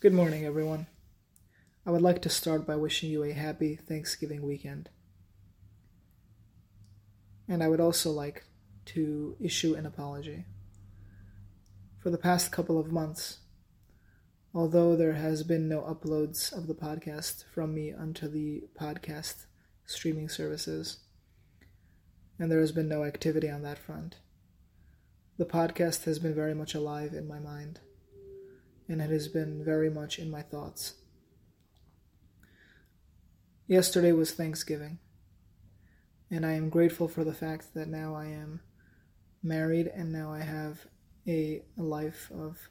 Good morning, everyone. I would like to start by wishing you a happy Thanksgiving weekend. And I would also like to issue an apology. For the past couple of months, although there has been no uploads of the podcast from me onto the podcast streaming services, and there has been no activity on that front, the podcast has been very much alive in my mind and it has been very much in my thoughts. Yesterday was Thanksgiving, and I am grateful for the fact that now I am married and now I have a, life of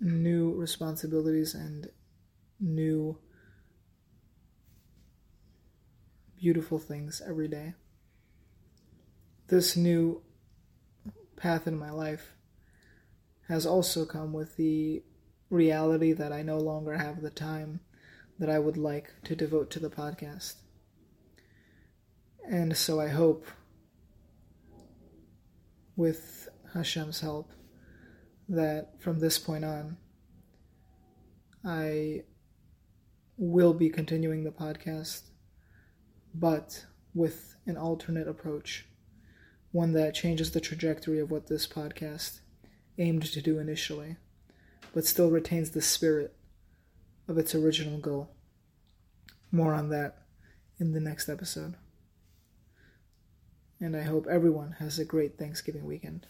new responsibilities and new beautiful things every day. This new path in my life has also come with the reality that I no longer have the time that I would like to devote to the podcast. And so I hope, with Hashem's help, that from this point on, I will be continuing the podcast, but with an alternate approach, one that changes the trajectory of what this podcast aimed to do initially, but still retains the spirit of its original goal. More on that in the next episode. And I hope everyone has a great Thanksgiving weekend.